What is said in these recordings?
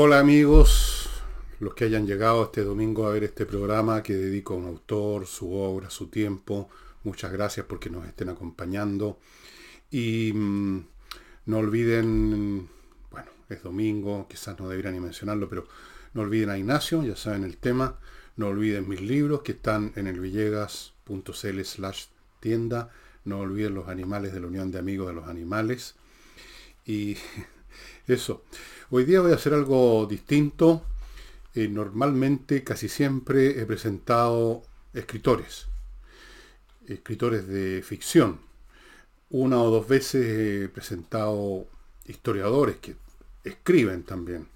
Hola amigos, los que hayan llegado este domingo a ver este programa que dedico a un autor, su obra, su tiempo. Muchas gracias porque nos estén acompañando. Y mm, no olviden, bueno, es domingo, quizás no debería ni mencionarlo, pero no olviden a Ignacio, ya saben el tema. No olviden mis libros que están en el villegas.cl slash tienda. No olviden los animales de la Unión de Amigos de los Animales. Y eso. Hoy día voy a hacer algo distinto. Eh, normalmente, casi siempre he presentado escritores. Escritores de ficción. Una o dos veces he presentado historiadores que escriben también.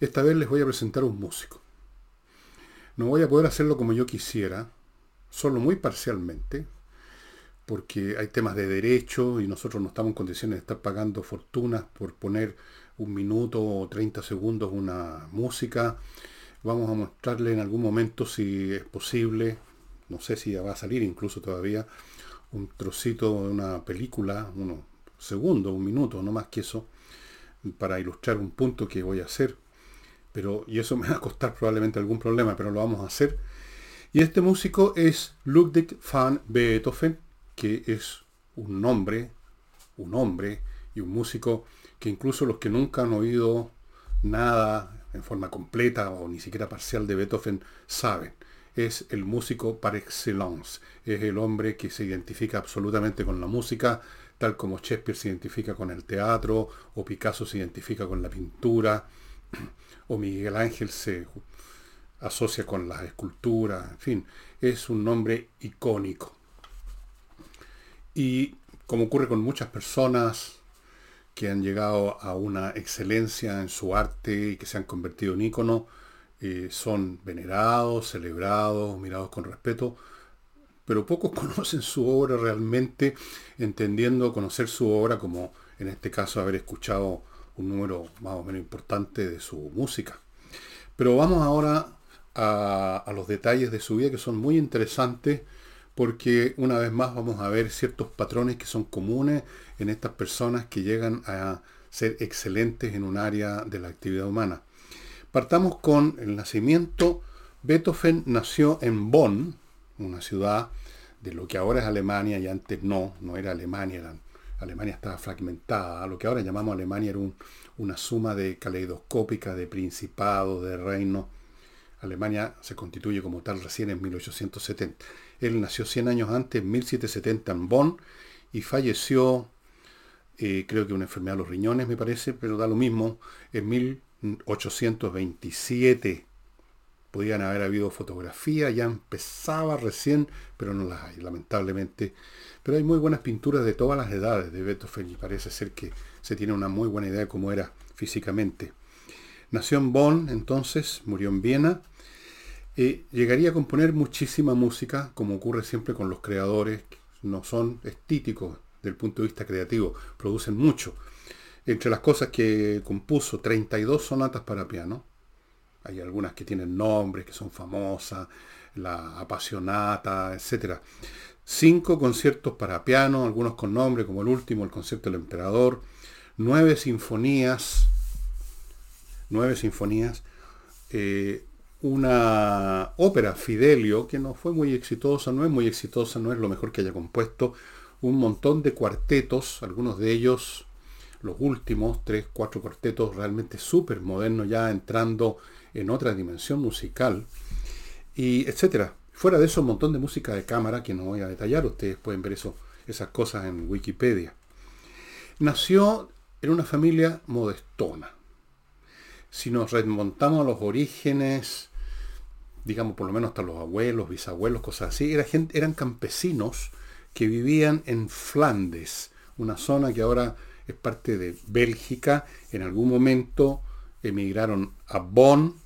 Esta vez les voy a presentar un músico. No voy a poder hacerlo como yo quisiera, solo muy parcialmente, porque hay temas de derecho y nosotros no estamos en condiciones de estar pagando fortunas por poner un minuto o 30 segundos una música. Vamos a mostrarle en algún momento si es posible, no sé si va a salir incluso todavía, un trocito de una película, unos segundos, un minuto, no más que eso, para ilustrar un punto que voy a hacer. Pero, y eso me va a costar probablemente algún problema, pero lo vamos a hacer. Y este músico es Ludwig van Beethoven, que es un nombre, un hombre y un músico que incluso los que nunca han oído nada en forma completa o ni siquiera parcial de Beethoven saben. Es el músico par excellence. Es el hombre que se identifica absolutamente con la música, tal como Shakespeare se identifica con el teatro, o Picasso se identifica con la pintura, o Miguel Ángel se asocia con las esculturas, en fin, es un nombre icónico. Y como ocurre con muchas personas que han llegado a una excelencia en su arte y que se han convertido en ícono, eh, son venerados, celebrados, mirados con respeto, pero pocos conocen su obra realmente, entendiendo conocer su obra como, en este caso, haber escuchado un número más o menos importante de su música. Pero vamos ahora a, a los detalles de su vida que son muy interesantes porque una vez más vamos a ver ciertos patrones que son comunes en estas personas que llegan a ser excelentes en un área de la actividad humana. Partamos con el nacimiento. Beethoven nació en Bonn, una ciudad de lo que ahora es Alemania y antes no, no era Alemania, Alemania estaba fragmentada. Lo que ahora llamamos Alemania era una suma de caleidoscópica de principados, de reinos. Alemania se constituye como tal recién en 1870. Él nació 100 años antes, en 1770 en Bonn, y falleció, eh, creo que una enfermedad de los riñones me parece, pero da lo mismo, en 1827. Podían haber habido fotografía, ya empezaba recién, pero no las hay, lamentablemente. Pero hay muy buenas pinturas de todas las edades de Beethoven y parece ser que se tiene una muy buena idea de cómo era físicamente. Nació en Bonn, entonces, murió en Viena eh, llegaría a componer muchísima música, como ocurre siempre con los creadores, que no son estíticos del punto de vista creativo, producen mucho. Entre las cosas que compuso, 32 sonatas para piano. Hay algunas que tienen nombres, que son famosas, la apasionata, etc. Cinco conciertos para piano, algunos con nombre, como el último, el concierto del emperador. Nueve sinfonías. Nueve sinfonías. Eh, una ópera, Fidelio, que no fue muy exitosa, no es muy exitosa, no es lo mejor que haya compuesto, un montón de cuartetos, algunos de ellos, los últimos, tres, cuatro cuartetos realmente súper modernos, ya entrando en otra dimensión musical, y etcétera. Fuera de eso, un montón de música de cámara que no voy a detallar, ustedes pueden ver eso, esas cosas en Wikipedia. Nació en una familia modestona. Si nos remontamos a los orígenes, digamos por lo menos hasta los abuelos, bisabuelos, cosas así, era gente, eran campesinos que vivían en Flandes, una zona que ahora es parte de Bélgica. En algún momento emigraron a Bonn.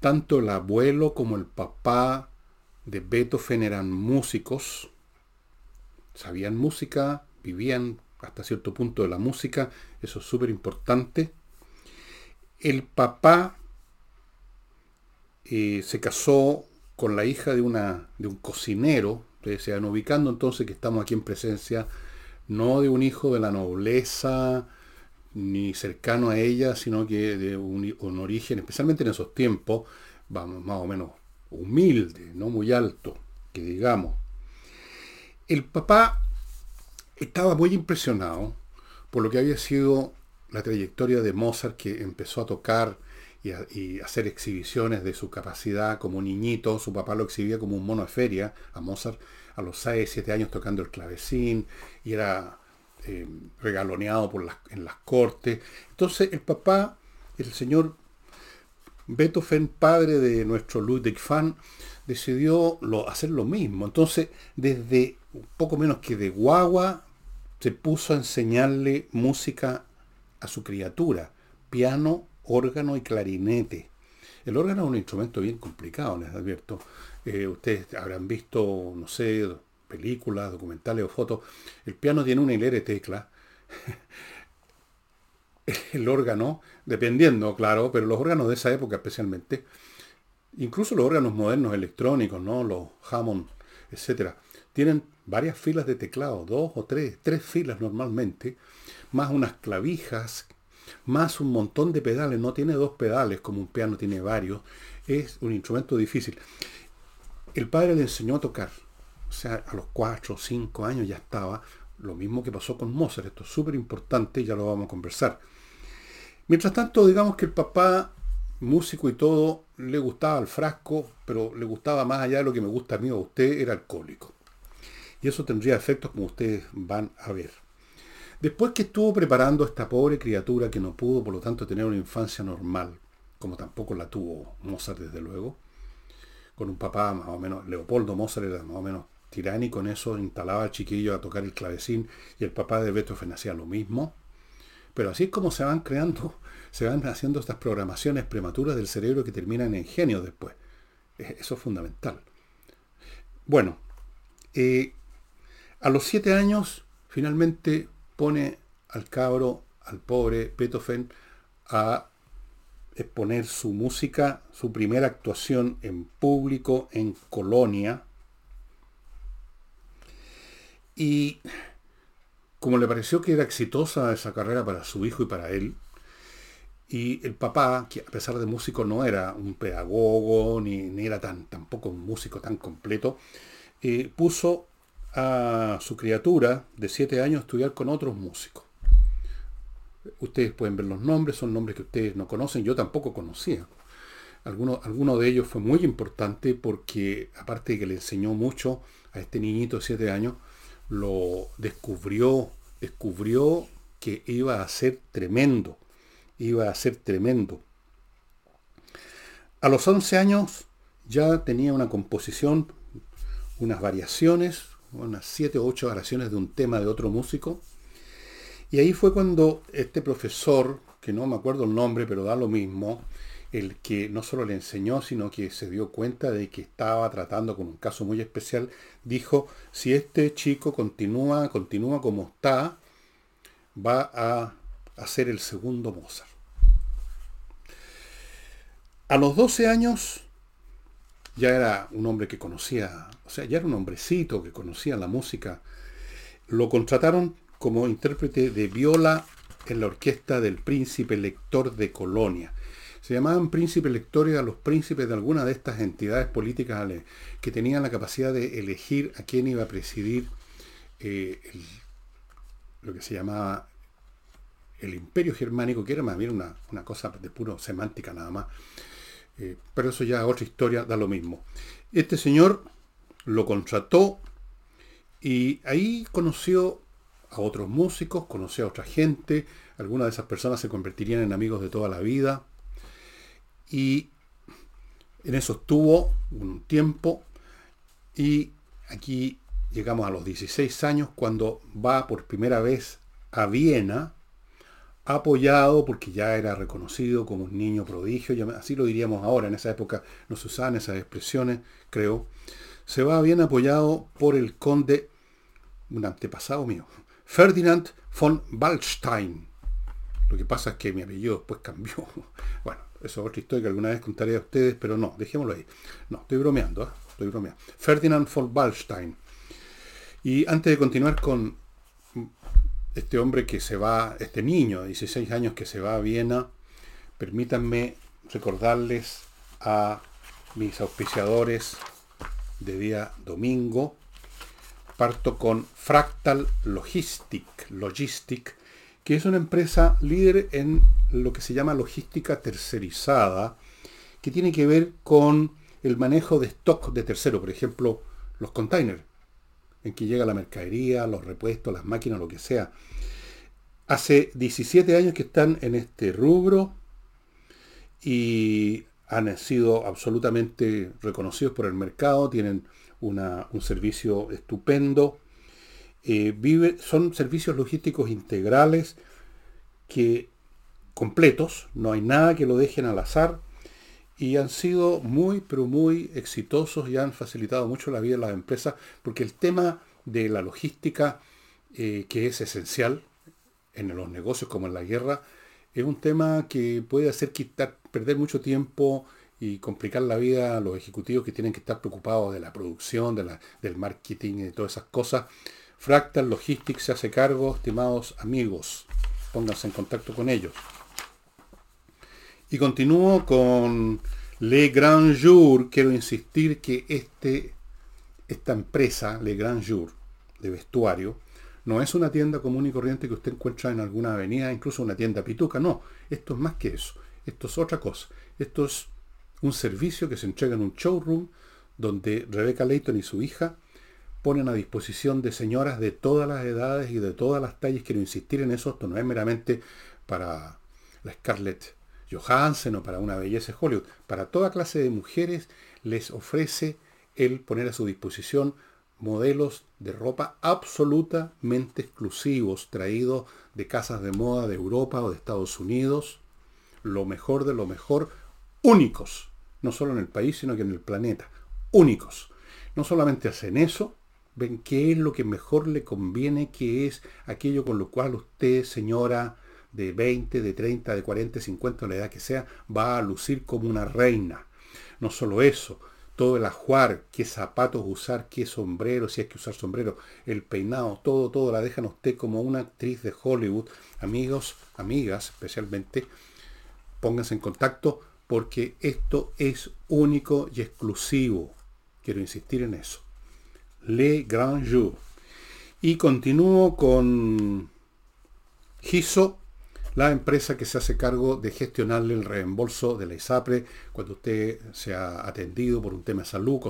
Tanto el abuelo como el papá de Beethoven eran músicos, sabían música, vivían hasta cierto punto de la música, eso es súper importante. El papá eh, se casó con la hija de, un cocinero, ustedes se van ubicando entonces que estamos aquí en presencia no de un hijo de la nobleza, ni cercano a ella, sino que de un, un origen, especialmente en esos tiempos, vamos, más o menos humilde, no muy alto, que digamos. El papá estaba muy impresionado por lo que había sido la trayectoria de Mozart, que empezó a tocar y, hacer exhibiciones de su capacidad como niñito. Su papá lo exhibía como un mono de feria a Mozart a los 6, 7 años tocando el clavecín y era eh, regaloneado por las, en las cortes. Entonces el papá, el señor Beethoven, padre de nuestro Ludwig van, decidió hacer lo mismo. Entonces, desde poco menos que de guagua, se puso a enseñarle música a su criatura, piano, órgano y clarinete. El órgano es un instrumento bien complicado, les advierto. Eh, ustedes habrán visto, no sé, películas, documentales o fotos. El piano tiene una hilera de teclas. el órgano, dependiendo, claro, pero los órganos de esa época especialmente, incluso los órganos modernos electrónicos, ¿no? Los Hammond, etcétera, tienen varias filas de teclado, dos o tres, tres filas normalmente, más unas clavijas, más un montón de pedales, no tiene dos pedales como un piano tiene varios, es un instrumento difícil. El padre le enseñó a tocar, o sea, a los cuatro o cinco años ya estaba, lo mismo que pasó con Mozart, esto es súper importante ya lo vamos a conversar. Mientras tanto, digamos que el papá, músico y todo, le gustaba el frasco, pero le gustaba más allá de lo que me gusta a mí o a usted, era alcohólico. Y eso tendría efectos como ustedes van a ver. Después que estuvo preparando a esta pobre criatura que no pudo, por lo tanto, tener una infancia normal, como tampoco la tuvo Mozart, desde luego, con un papá más o menos, Leopoldo Mozart era más o menos tiránico en eso, instalaba al chiquillo a tocar el clavecín y el papá de Beethoven hacía lo mismo. Pero así es como se van creando, se van haciendo estas programaciones prematuras del cerebro que terminan en genio después. Eso es fundamental. Bueno, eh, a los siete años finalmente pone al cabro, al pobre Beethoven, a exponer su música, su primera actuación en público en Colonia. Y como le pareció que era exitosa esa carrera para su hijo y para él, y el papá, que a pesar de músico no era un pedagogo, ni, era tan, tampoco un músico tan completo, eh, puso a su criatura de siete años a estudiar con otros músicos. Ustedes pueden ver los nombres, son nombres que ustedes no conocen, yo tampoco conocía. Alguno, alguno de ellos fue muy importante porque, aparte de que le enseñó mucho a este niñito de siete años, lo descubrió, descubrió que iba a ser tremendo, iba a ser tremendo. A los 11 años ya tenía una composición, unas variaciones, unas 7 o 8 variaciones de un tema de otro músico. Y ahí fue cuando este profesor, que no me acuerdo el nombre, pero da lo mismo, el que no solo le enseñó, sino que se dio cuenta de que estaba tratando con un caso muy especial, dijo, si este chico continúa, continúa como está, va a hacer el segundo Mozart. A los 12 años ya era un hombre que conocía, o sea, ya era un hombrecito que conocía la música. Lo contrataron como intérprete de viola en la orquesta del príncipe lector de Colonia se llamaban príncipes lectores a los príncipes de alguna de estas entidades políticas que tenían la capacidad de elegir a quién iba a presidir eh, lo que se llamaba el imperio germánico, que era más bien una, cosa de puro semántica nada más. Eh, pero eso ya es otra historia, da lo mismo. Este señor lo contrató y ahí conoció a otros músicos, conoció a otra gente, algunas de esas personas se convertirían en amigos de toda la vida. Y en eso estuvo un tiempo y aquí llegamos a los 16 años cuando va por primera vez a Viena, apoyado porque ya era reconocido como un niño prodigio, así lo diríamos ahora, en esa época no se usaban esas expresiones, creo. Se va a Viena apoyado por el conde, un antepasado mío, Ferdinand von Waldstein. Lo que pasa es que mi apellido después cambió. Bueno, eso es otra historia que alguna vez contaré a ustedes, pero no, dejémoslo ahí. No, estoy bromeando, ¿eh? estoy bromeando. Ferdinand von Wallstein. Y antes de continuar con este hombre que se va, este niño de 16 años que se va a Viena, permítanme recordarles a mis auspiciadores de día domingo. Parto con Fractal Logistic, Logistic, que es una empresa líder en lo que se llama logística tercerizada, que tiene que ver con el manejo de stock de tercero, por ejemplo, los containers, en que llega la mercadería, los repuestos, las máquinas, lo que sea. Hace 17 años que están en este rubro y han sido absolutamente reconocidos por el mercado, tienen un servicio estupendo. Eh, son servicios logísticos integrales que completos, no hay nada que lo dejen al azar y han sido muy, pero muy exitosos y han facilitado mucho la vida de las empresas porque el tema de la logística, eh, que es esencial en los negocios como en la guerra, es un tema que puede hacer quitar, perder mucho tiempo y complicar la vida a los ejecutivos que tienen que estar preocupados de la producción, de la, del marketing y de todas esas cosas. Fractal Logistics se hace cargo, estimados amigos. Pónganse en contacto con ellos. Y continúo con Le Grand Jour. Quiero insistir que este, esta empresa, Le Grand Jour, de vestuario, no es una tienda común y corriente que usted encuentra en alguna avenida, incluso una tienda pituca. No, esto es más que eso. Esto es otra cosa. Esto es un servicio que se entrega en un showroom donde Rebecca Layton y su hija ponen a disposición de señoras de todas las edades y de todas las tallas. Quiero insistir en eso. Esto no es meramente para la Scarlett Johansen o para una belleza Hollywood. Para toda clase de mujeres les ofrece el poner a su disposición modelos de ropa absolutamente exclusivos, traídos de casas de moda de Europa o de Estados Unidos, lo mejor de lo mejor, únicos, no solo en el país, sino que en el planeta, únicos. No solamente hacen eso, ven qué es lo que mejor le conviene, qué es aquello con lo cual usted, señora, de 20, de 30, de 40, 50, la edad que sea, va a lucir como una reina. No solo eso, todo el ajuar, qué zapatos usar, qué sombrero, si hay que usar sombrero, el peinado, todo, todo la dejan a usted como una actriz de Hollywood. Amigos, amigas especialmente, pónganse en contacto porque esto es único y exclusivo. Quiero insistir en eso. Le Grand Jour. Y continúo con Giso la empresa que se hace cargo de gestionarle el reembolso de la ISAPRE cuando usted se ha atendido por un tema de salud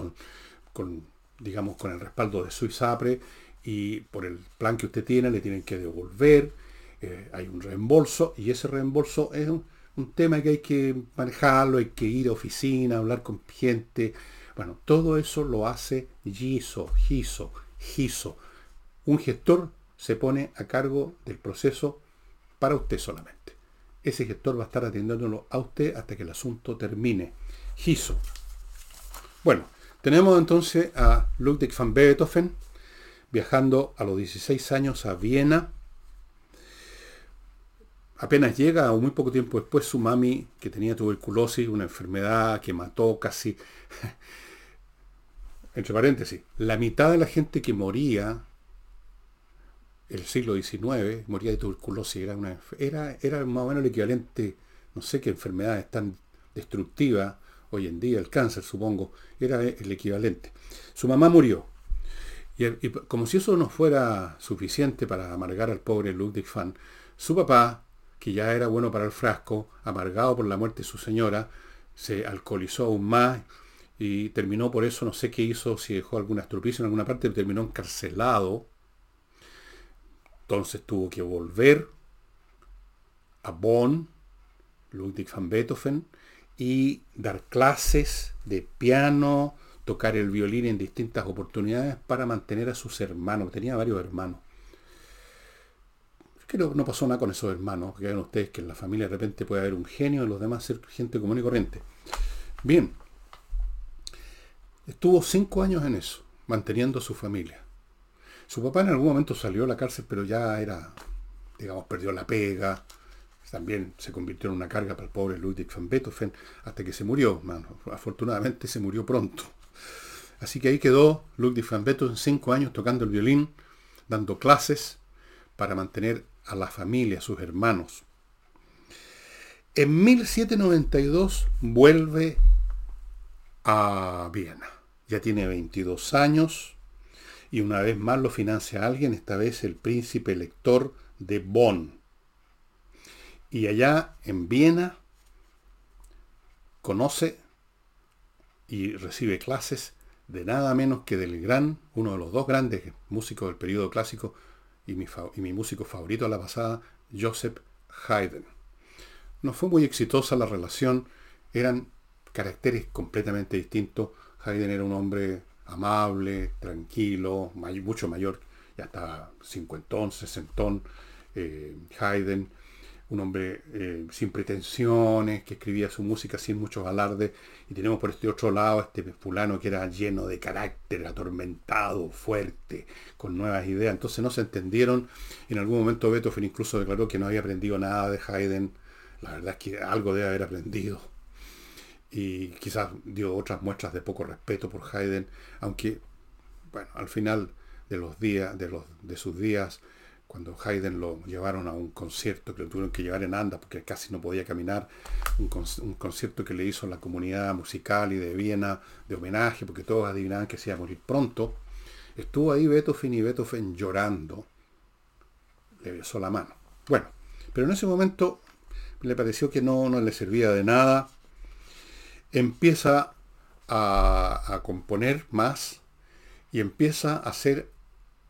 con, digamos, con el respaldo de su ISAPRE y por el plan que usted tiene le tienen que devolver, eh, hay un reembolso y ese reembolso es un, tema que hay que manejarlo, hay que ir a oficina, hablar con gente. Bueno, todo eso lo hace GISO, GISO, GISO. Un gestor se pone a cargo del proceso para usted solamente. Ese gestor va a estar atendiéndolo a usted hasta que el asunto termine. GISO. Bueno, tenemos entonces a Ludwig van Beethoven viajando a los 16 años a Viena. Apenas llega, o muy poco tiempo después, su mami, que tenía tuberculosis, una enfermedad que mató casi, entre paréntesis, la mitad de la gente que moría el siglo XIX, moría de tuberculosis, era, una, era, era más o menos el equivalente, no sé qué enfermedad es tan destructiva hoy en día, el cáncer supongo, era el equivalente. Su mamá murió. Y, como si eso no fuera suficiente para amargar al pobre Ludwig van, su papá, que ya era bueno para el frasco, amargado por la muerte de su señora, se alcoholizó aún más y terminó por eso, no sé qué hizo, si dejó alguna estropicio en alguna parte, terminó encarcelado entonces tuvo que volver a Bonn, Ludwig van Beethoven, y dar clases de piano, tocar el violín en distintas oportunidades para mantener a sus hermanos. Tenía varios hermanos. Creo que no pasó nada con esos hermanos, que vean ustedes que en la familia de repente puede haber un genio y los demás ser gente común y corriente. Bien, estuvo cinco años en eso, manteniendo a su familia. Su papá en algún momento salió de la cárcel, pero ya era, digamos, perdió la pega. También se convirtió en una carga para el pobre Ludwig van Beethoven hasta que se murió. afortunadamente se murió pronto. Así que ahí quedó Ludwig van Beethoven cinco años tocando el violín, dando clases, para mantener a la familia, a sus hermanos. En 1792 vuelve a Viena. Ya tiene 22 años y una vez más lo financia alguien, esta vez el príncipe elector de Bonn. Y allá en Viena conoce y recibe clases de nada menos que del gran, uno de los dos grandes músicos del periodo clásico y mi, y mi músico favorito a la pasada, Joseph Haydn. No fue muy exitosa la relación, eran caracteres completamente distintos. Haydn era un hombre amable, tranquilo, mucho mayor, ya estaba cincuentón, sesentón. Eh, Haydn, un hombre eh, sin pretensiones, que escribía su música sin muchos alardes. Y tenemos por este otro lado este fulano que era lleno de carácter, atormentado, fuerte, con nuevas ideas. Entonces no se entendieron. En algún momento Beethoven incluso declaró que no había aprendido nada de Haydn. La verdad es que algo debe haber aprendido y quizás dio otras muestras de poco respeto por Haydn, aunque, bueno, al final de los días, de, los, de sus días, cuando Haydn lo llevaron a un concierto que lo tuvieron que llevar en anda porque casi no podía caminar, un, concierto que le hizo la comunidad musical y de Viena de homenaje, porque todos adivinaban que se iba a morir pronto, estuvo ahí Beethoven y Beethoven llorando, le besó la mano. Bueno, pero en ese momento le pareció que no, no le servía de nada, empieza a, componer más y empieza a ser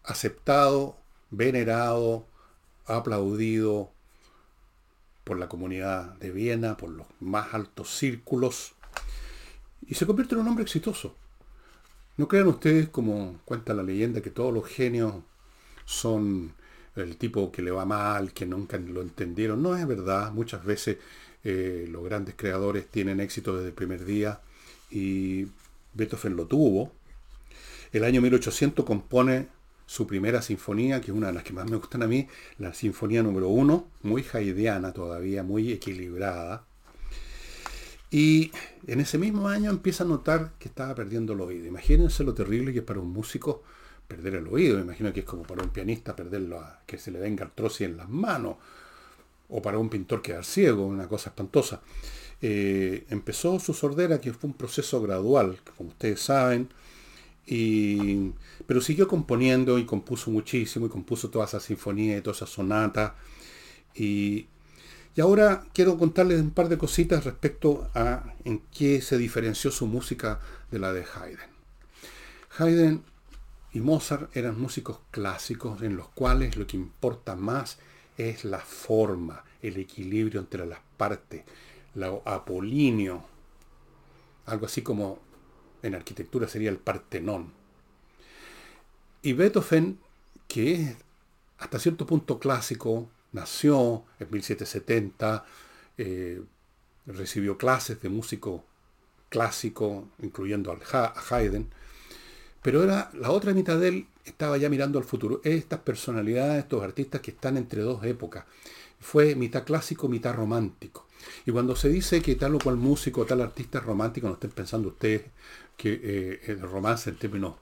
aceptado, venerado, aplaudido por la comunidad de Viena, por los más altos círculos, y se convierte en un hombre exitoso. No crean ustedes, como cuenta la leyenda, que todos los genios son el tipo que le va mal, que nunca lo entendieron. No es verdad. Muchas veces eh, los grandes creadores tienen éxito desde el primer día y Beethoven lo tuvo. El año 1800 compone su primera sinfonía, que es una de las que más me gustan a mí, la sinfonía número uno, muy haidiana todavía, muy equilibrada. Y en ese mismo año empieza a notar que estaba perdiendo el oído. Imagínense lo terrible que es para un músico perder el oído. Me imagino que es como para un pianista perderlo, que se le venga artrosis en las manos o para un pintor quedar ciego, una cosa espantosa. Eh, empezó su sordera, que fue un proceso gradual, como ustedes saben, y, pero siguió componiendo y compuso muchísimo, y compuso toda esa sinfonía y toda esa sonata. Y, y ahora quiero contarles un par de cositas respecto a en qué se diferenció su música de la de Haydn. Haydn y Mozart eran músicos clásicos en los cuales lo que importa más es la forma, el equilibrio entre las partes, lo apolíneo, algo así como en arquitectura sería el Partenón. Y Beethoven, que es hasta cierto punto clásico, nació en 1770, eh, recibió clases de músico clásico, incluyendo a Haydn, pero era la otra mitad de él estaba ya mirando al futuro. Estas personalidades, estos artistas que están entre dos épocas. Fue mitad clásico, mitad romántico. Y cuando se dice que tal o cual músico, tal artista es romántico, no estén pensando ustedes que eh, el romance en términos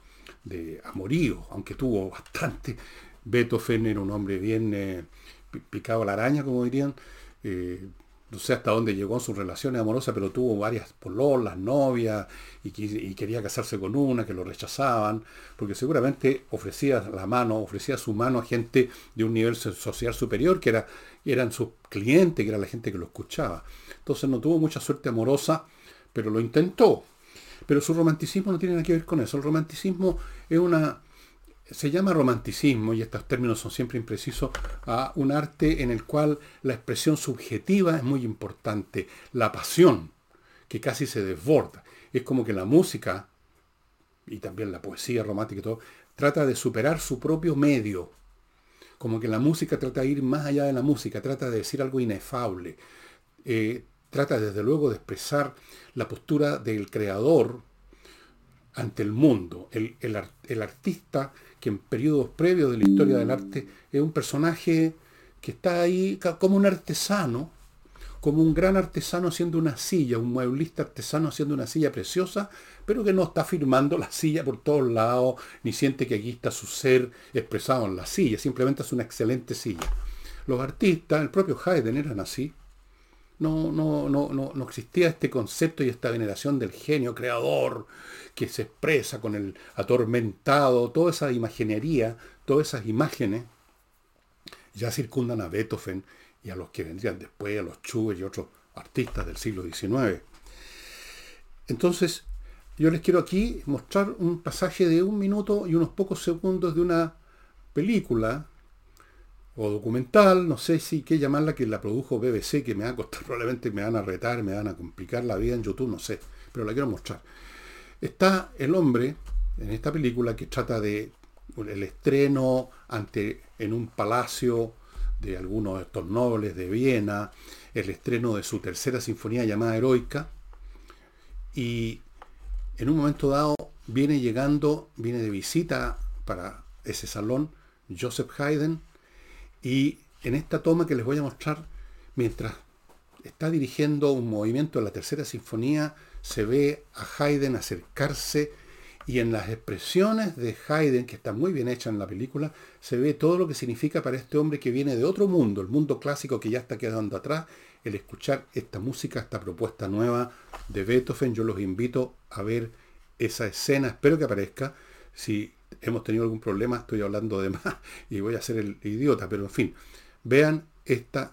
de amorío, aunque tuvo bastante. Beethoven era un hombre bien eh, picado a la araña, como dirían. Eh, no sé hasta dónde llegó en sus relaciones amorosas, pero tuvo varias pololas, novias, y, y, quería casarse con una, que lo rechazaban, porque seguramente ofrecía la mano, ofrecía su mano a gente de un nivel social superior, que era, eran sus clientes, que era la gente que lo escuchaba. Entonces no tuvo mucha suerte amorosa, pero lo intentó. Pero su romanticismo no tiene nada que ver con eso. El romanticismo es una se llama romanticismo, y estos términos son siempre imprecisos, a un arte en el cual la expresión subjetiva es muy importante, la pasión, que casi se desborda. Es como que la música, y también la poesía romántica y todo, trata de superar su propio medio. Como que la música trata de ir más allá de la música, trata de decir algo inefable. Eh, trata desde luego de expresar la postura del creador ante el mundo. El, el artista que en periodos previos de la historia del arte es un personaje que está ahí como un artesano, como un gran artesano haciendo una silla, un mueblista artesano haciendo una silla preciosa, pero que no está firmando la silla por todos lados, ni siente que aquí está su ser expresado en la silla, simplemente es una excelente silla. Los artistas, el propio Haydn eran así. No, no, no, no, no existía este concepto y esta veneración del genio creador que se expresa con el atormentado, toda esa imaginería, todas esas imágenes ya circundan a Beethoven y a los que vendrían después, a los Schubert y otros artistas del siglo XIX. Entonces, yo les quiero aquí mostrar un pasaje de un minuto y unos pocos segundos de una película o documental, no sé si qué llamarla, que la produjo BBC, que me va a costar, probablemente me van a retar, me van a complicar la vida en YouTube, no sé, pero la quiero mostrar. Está el hombre en esta película que trata de el estreno ante, en un palacio de algunos de estos nobles de Viena, el estreno de su tercera sinfonía llamada Heroica, y en un momento dado viene llegando, viene de visita para ese salón Joseph Haydn, y en esta toma que les voy a mostrar, mientras está dirigiendo un movimiento de la tercera sinfonía, se ve a Haydn acercarse y en las expresiones de Haydn, que está muy bien hecha en la película, se ve todo lo que significa para este hombre que viene de otro mundo, el mundo clásico que ya está quedando atrás, el escuchar esta música, esta propuesta nueva de Beethoven. Yo los invito a ver esa escena, espero que aparezca. Si hemos tenido algún problema, estoy hablando de más y voy a ser el idiota, pero en fin, vean este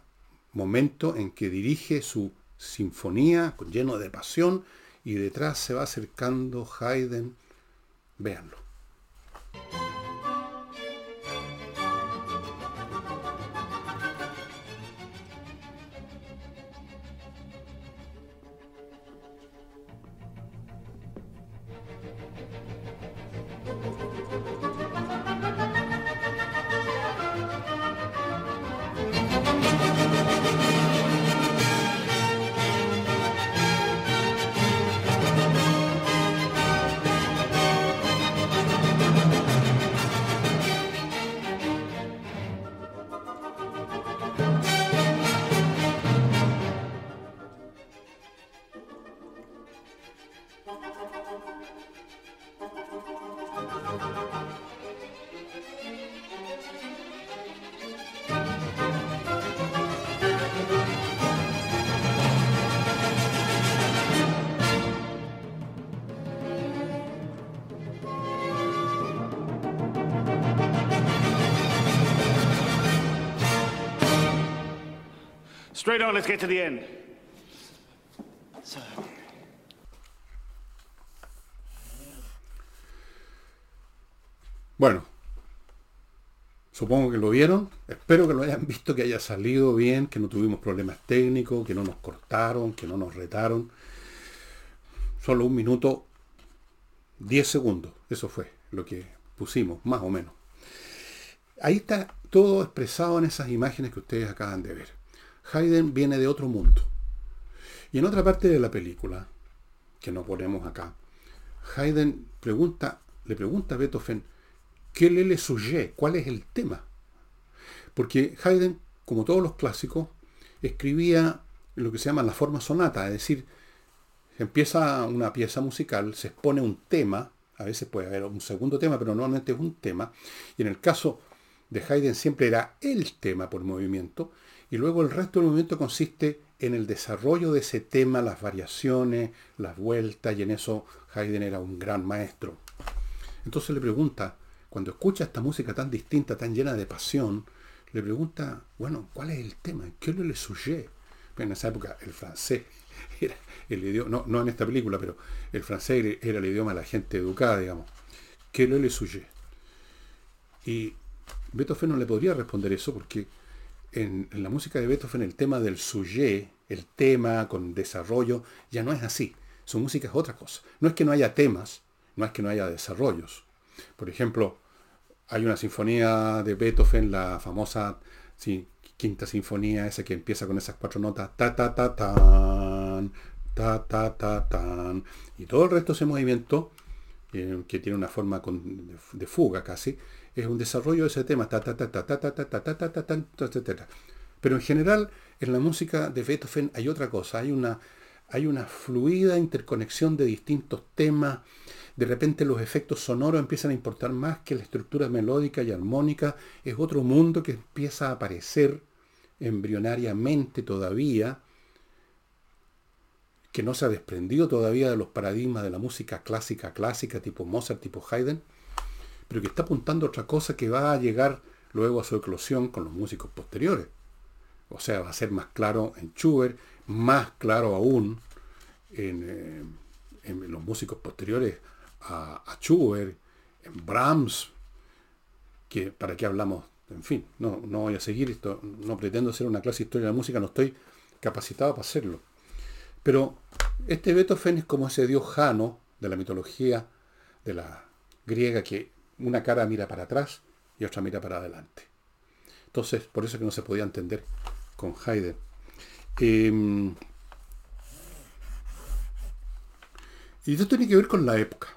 momento en que dirige su sinfonía lleno de pasión y detrás se va acercando Haydn Véanlo. Straight on, let's get to the end. Bueno, supongo que lo vieron. Espero que lo hayan visto, que haya salido bien, que no tuvimos problemas técnicos, que no nos cortaron, que no nos retaron. Solo un minuto, diez segundos. Eso fue lo que pusimos, más o menos. Ahí está todo expresado en esas imágenes que ustedes acaban de ver. Haydn viene de otro mundo. Y en otra parte de la película, que no ponemos acá, Haydn le pregunta a Beethoven, ¿qué le sujet? ¿Cuál es el tema? Porque Haydn, como todos los clásicos, escribía lo que se llama la forma sonata, es decir, empieza una pieza musical, se expone un tema, a veces puede haber un segundo tema, pero normalmente es un tema, y en el caso de Haydn siempre era el tema por movimiento, y luego el resto del movimiento consiste en el desarrollo de ese tema, las variaciones, las vueltas, y en eso Haydn era un gran maestro. Entonces le pregunta, cuando escucha esta música tan distinta, tan llena de pasión, le pregunta, bueno, ¿cuál es el tema? ¿Qué le sujet? En esa época el francés era el idioma, no, no en esta película, pero el francés era el idioma de la gente educada, digamos. ¿Qué le sujet? Y Beethoven no le podría responder eso porque en, la música de Beethoven el tema del sujet, el tema con desarrollo, ya no es así. Su música es otra cosa. No es que no haya temas, no es que no haya desarrollos. Por ejemplo, hay una sinfonía de Beethoven, la famosa quinta sinfonía, esa que empieza con esas cuatro notas, ta ta ta tan, ta ta ta tan, y todo el resto de ese movimiento, eh, que tiene una forma de fuga casi, es un desarrollo de ese tema, ta, ta, ta, ta, ta, ta, ta, ta, ta, Pero en general en la música de Beethoven hay otra cosa, hay una, hay una fluida interconexión de distintos temas, de repente los efectos sonoros empiezan a importar más que la estructura melódica y armónica, es otro mundo que empieza a aparecer embrionariamente todavía, que no se ha desprendido todavía de los paradigmas de la música clásica, clásica, tipo Mozart, tipo Haydn, pero que está apuntando a otra cosa que va a llegar luego a su eclosión con los músicos posteriores. O sea, va a ser más claro en Schubert, más claro aún en, eh, los músicos posteriores a, a, Schubert, en Brahms, que para qué hablamos, en fin, no, no voy a seguir esto, no pretendo hacer una clase de historia de la música, no estoy capacitado para hacerlo. Pero este Beethoven es como ese dios Jano de la mitología de la griega que una cara mira para atrás y otra mira para adelante. Entonces, por eso es que no se podía entender con Haydn. Em, y esto tiene que ver con la época.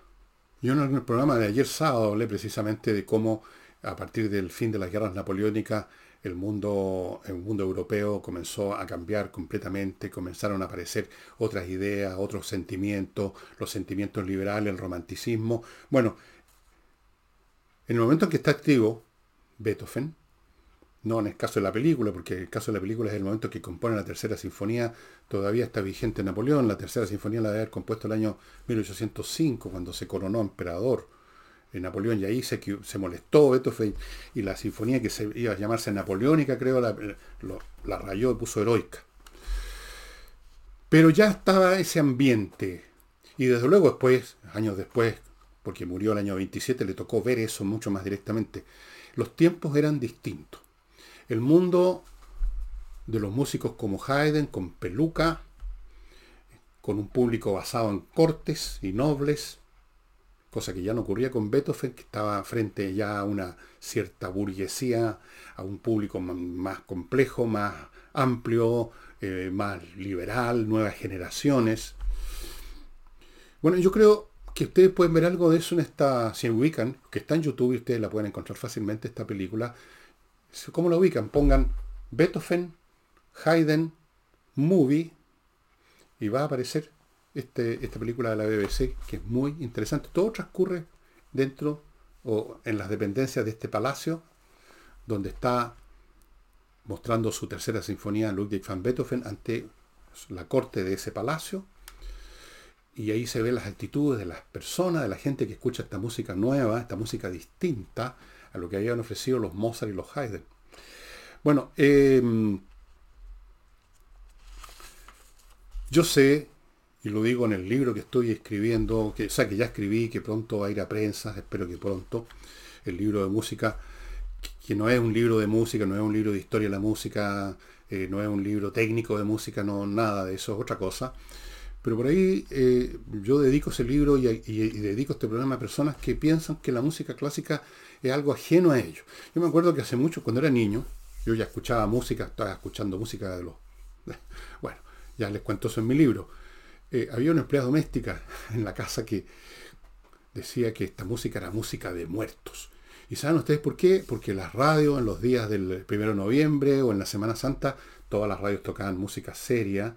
Yo en el programa de ayer sábado hablé precisamente de cómo a partir del fin de las guerras napoleónicas el mundo, el mundo europeo comenzó a cambiar completamente, comenzaron a aparecer otras ideas, otros sentimientos, los sentimientos liberales, el romanticismo. Bueno, en el momento en que está activo Beethoven, no en el caso de la película, porque el caso de la película es el momento que compone la tercera sinfonía, todavía está vigente Napoleón, la tercera sinfonía la debe haber compuesto el año 1805, cuando se coronó emperador Napoleón, y ahí se, se molestó Beethoven, y la sinfonía que se iba a llamarse napoleónica, creo, la, la rayó y puso heroica. Pero ya estaba ese ambiente, y desde luego después, años después, porque murió el año 27, le tocó ver eso mucho más directamente. Los tiempos eran distintos. El mundo de los músicos como Haydn, con peluca, con un público basado en cortes y nobles, cosa que ya no ocurría con Beethoven, que estaba frente ya a una cierta burguesía, a un público más complejo, más amplio, eh, más liberal, nuevas generaciones. Bueno, yo creo que ustedes pueden ver algo de eso en esta, si ubican, que está en YouTube y ustedes la pueden encontrar fácilmente, esta película. ¿Cómo la ubican? Pongan Beethoven, Haydn, Movie, y va a aparecer este, esta película de la BBC, que es muy interesante. Todo transcurre dentro o en las dependencias de este palacio, donde está mostrando su tercera sinfonía Ludwig van Beethoven ante la corte de ese palacio y ahí se ven las actitudes de las personas, de la gente que escucha esta música nueva, esta música distinta a lo que habían ofrecido los Mozart y los Haydn. Bueno, em, yo sé, y lo digo en el libro que estoy escribiendo, que, o sea, que ya escribí, que pronto va a ir a prensa, espero que pronto, el libro de música, que no es un libro de música, no es un libro de historia de la música, eh, no es un libro técnico de música, no, nada de eso, es otra cosa pero por ahí eh, yo dedico ese libro y, dedico este programa a personas que piensan que la música clásica es algo ajeno a ellos. Yo me acuerdo que hace mucho, cuando era niño, yo ya escuchaba música, estaba escuchando música de los... Bueno, ya les cuento eso en mi libro. Eh, había una empleada doméstica en la casa que decía que esta música era música de muertos. ¿Y saben ustedes por qué? Porque las radios en los días del 1 de noviembre o en la Semana Santa, todas las radios tocaban música seria,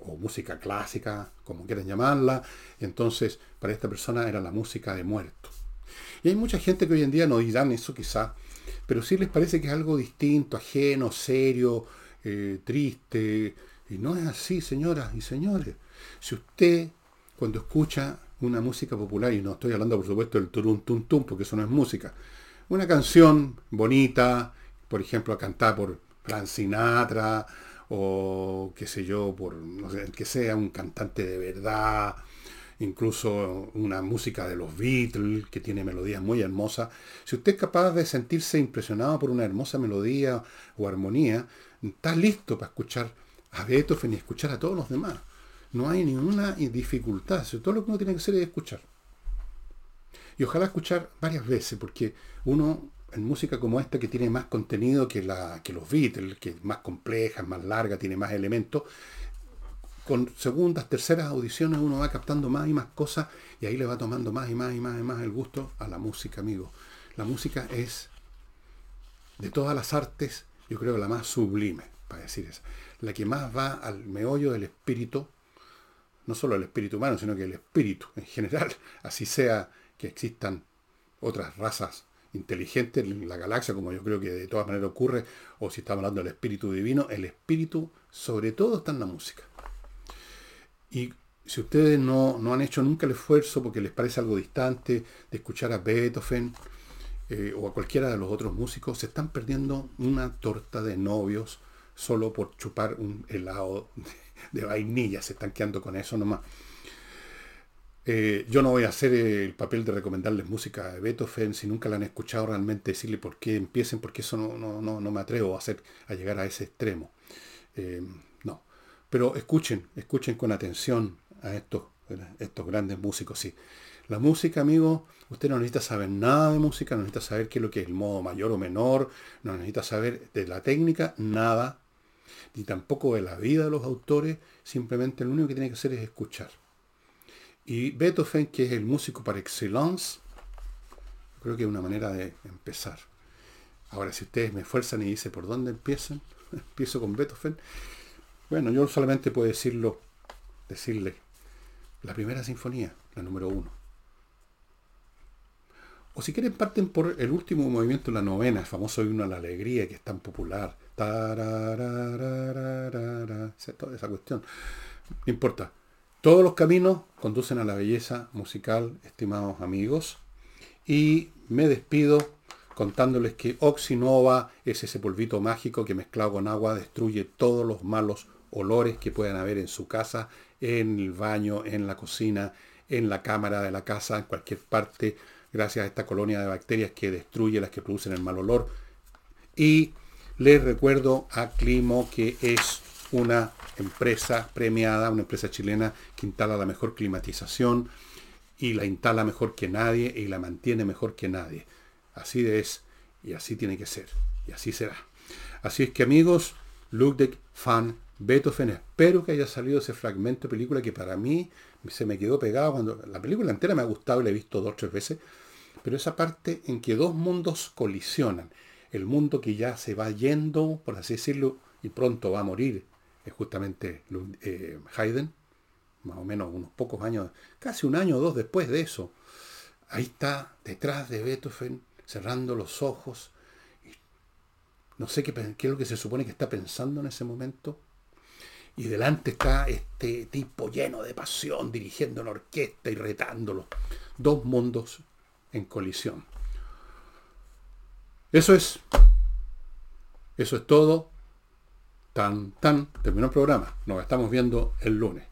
o música clásica, como quieran llamarla. Entonces, para esta persona era la música de muerto. Y hay mucha gente que hoy en día no dirán eso quizá, pero sí les parece que es algo distinto, ajeno, serio, eh, triste. Y no es así, señoras y señores. Si usted, cuando escucha una música popular, y no estoy hablando por supuesto del turun tum tum, porque eso no es música, una canción bonita, por ejemplo, cantada por Frank Sinatra, o qué sé yo, por que sea un cantante de verdad, incluso una música de los Beatles, que tiene melodías muy hermosas. Si usted es capaz de sentirse impresionado por una hermosa melodía o armonía, está listo para escuchar a Beethoven y escuchar a todos los demás. No hay ninguna dificultad. Todo lo que uno tiene que hacer es escuchar. Y ojalá escuchar varias veces, porque uno en música como esta que tiene más contenido que, la, que los Beatles, que es más compleja, más larga, tiene más elementos, con segundas, terceras audiciones uno va captando más y más cosas y ahí le va tomando más y más y más y más el gusto a la música, amigo. La música es, de todas las artes, yo creo la más sublime, para decir eso. la que más va al meollo del espíritu, no solo el espíritu humano, sino que el espíritu en general, así sea que existan otras razas inteligentes en la galaxia, como yo creo que de todas maneras ocurre, o si estamos hablando del espíritu divino, el espíritu sobre todo está en la música. Y si ustedes no, han hecho nunca el esfuerzo porque les parece algo distante de escuchar a Beethoven eh, o a cualquiera de los otros músicos, se están perdiendo una torta de novios solo por chupar un helado de, vainilla, se están quedando con eso nomás. Eh, yo no voy a hacer el papel de recomendarles música de Beethoven si nunca la han escuchado realmente, decirle por qué empiecen, porque eso no, no, me atrevo a hacer, a llegar a ese extremo. Eh, no. Pero escuchen, escuchen con atención a estos, estos grandes músicos, sí. La música, amigo, usted no necesita saber nada de música, no necesita saber qué es lo que es el modo mayor o menor, no necesita saber de la técnica, nada, ni tampoco de la vida de los autores, simplemente lo único que tiene que hacer es escuchar. Y Beethoven, que es el músico par excellence, creo que es una manera de empezar. Ahora, si ustedes me esfuerzan y dicen por dónde empiezan, empiezo con Beethoven. Bueno, yo solamente puedo decirlo, decirle la primera sinfonía, la número uno. O si quieren, parten por el último movimiento, la novena, el famoso himno a la alegría, que es tan popular. Toda esa cuestión. Importa. Todos los caminos conducen a la belleza musical, estimados amigos. Y me despido contándoles que Oxinova es ese polvito mágico que mezclado con agua destruye todos los malos olores que puedan haber en su casa en el baño, en la cocina, en la cámara de la casa, en cualquier parte, gracias a esta colonia de bacterias que destruye las que producen el mal olor. Y les recuerdo a Climo que es una empresa premiada, una empresa chilena que instala la mejor climatización y la instala mejor que nadie y la mantiene mejor que nadie. Así es y así tiene que ser y así será. Así es que amigos, Ludwig Fan Beethoven, espero que haya salido ese fragmento de película que para mí se me quedó pegado cuando la película entera me ha gustado y la he visto dos o tres veces, pero esa parte en que dos mundos colisionan, el mundo que ya se va yendo, por así decirlo, y pronto va a morir, es justamente eh, Haydn, más o menos unos pocos años, casi un año o dos después de eso, ahí está detrás de Beethoven, cerrando los ojos, no sé qué, qué es lo que se supone que está pensando en ese momento, y delante está este tipo lleno de pasión, dirigiendo una orquesta y retándolo. Dos mundos en colisión. Eso es. Eso es todo. Tan, tan. Terminó el programa. Nos estamos viendo el lunes.